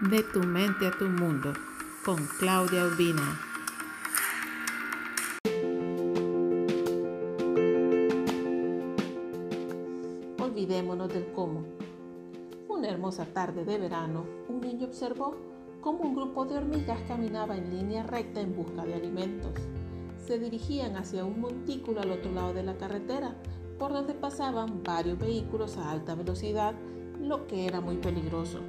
De tu mente a tu mundo con Claudia Urbina. Olvidémonos del cómo. Una hermosa tarde de verano, un niño observó cómo un grupo de hormigas caminaba en línea recta en busca de alimentos. Se dirigían hacia un montículo al otro lado de la carretera, por donde pasaban varios vehículos a alta velocidad, lo que era muy peligroso.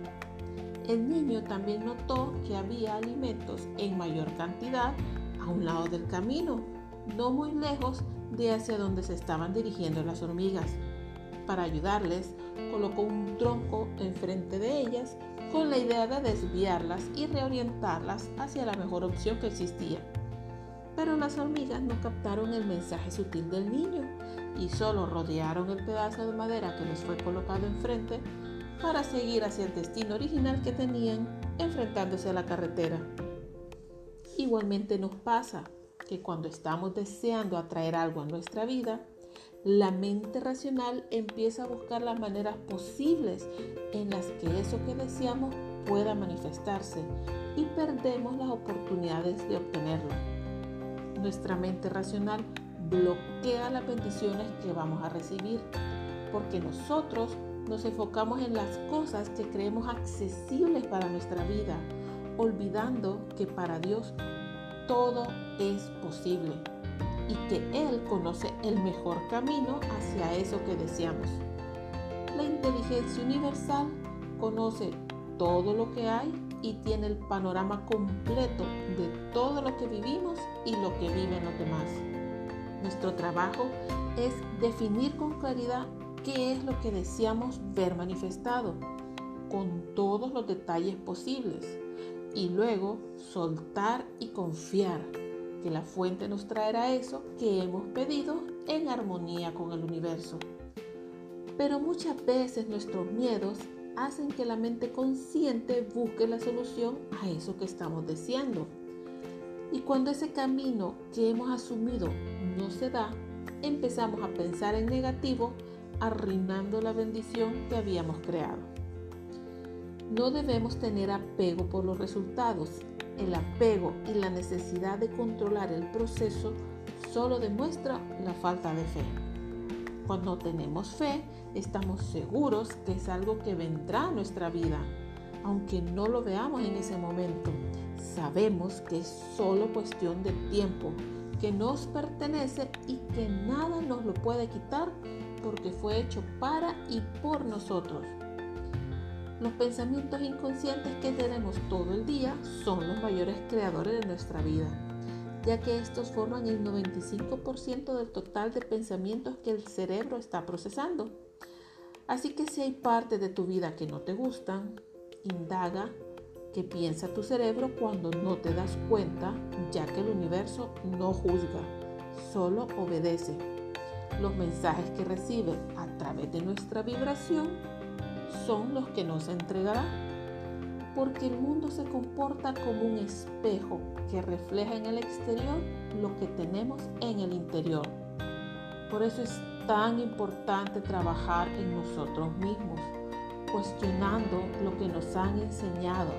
El niño también notó que había alimentos en mayor cantidad a un lado del camino, no muy lejos de hacia donde se estaban dirigiendo las hormigas. Para ayudarles, colocó un tronco enfrente de ellas con la idea de desviarlas y reorientarlas hacia la mejor opción que existía. Pero las hormigas no captaron el mensaje sutil del niño y solo rodearon el pedazo de madera que les fue colocado enfrente para seguir hacia el destino original que tenían enfrentándose a la carretera. Igualmente nos pasa que cuando estamos deseando atraer algo a nuestra vida, la mente racional empieza a buscar las maneras posibles en las que eso que deseamos pueda manifestarse y perdemos las oportunidades de obtenerlo. Nuestra mente racional bloquea las bendiciones que vamos a recibir porque nosotros nos enfocamos en las cosas que creemos accesibles para nuestra vida, olvidando que para Dios todo es posible y que Él conoce el mejor camino hacia eso que deseamos. La inteligencia universal conoce todo lo que hay y tiene el panorama completo de todo lo que vivimos y lo que viven los demás. Nuestro trabajo es definir con claridad qué es lo que deseamos ver manifestado, con todos los detalles posibles, y luego soltar y confiar que la fuente nos traerá eso que hemos pedido en armonía con el universo. Pero muchas veces nuestros miedos hacen que la mente consciente busque la solución a eso que estamos deseando. Y cuando ese camino que hemos asumido no se da, empezamos a pensar en negativo arruinando la bendición que habíamos creado. No debemos tener apego por los resultados. El apego y la necesidad de controlar el proceso solo demuestra la falta de fe. Cuando tenemos fe, estamos seguros que es algo que vendrá a nuestra vida, aunque no lo veamos en ese momento. Sabemos que es solo cuestión de tiempo, que nos pertenece y que nada nos lo puede quitar porque fue hecho para y por nosotros. Los pensamientos inconscientes que tenemos todo el día son los mayores creadores de nuestra vida, ya que estos forman el 95% del total de pensamientos que el cerebro está procesando. Así que si hay partes de tu vida que no te gustan, indaga qué piensa tu cerebro cuando no te das cuenta, ya que el universo no juzga, solo obedece los mensajes que recibe a través de nuestra vibración son los que nos entregará. Porque el mundo se comporta como un espejo que refleja en el exterior lo que tenemos en el interior. Por eso es tan importante trabajar en nosotros mismos, cuestionando lo que nos han enseñado,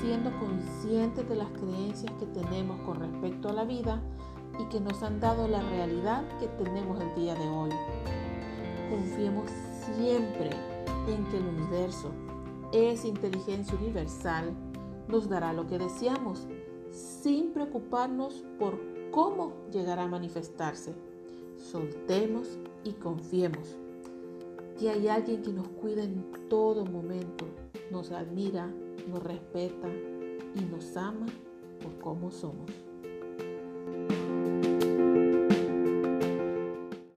siendo conscientes de las creencias que tenemos con respecto a la vida y que nos han dado la realidad que tenemos el día de hoy. Confiemos siempre en que el universo, esa inteligencia universal, nos dará lo que deseamos, sin preocuparnos por cómo llegará a manifestarse. Soltemos y confiemos que hay alguien que nos cuida en todo momento, nos admira, nos respeta y nos ama por cómo somos.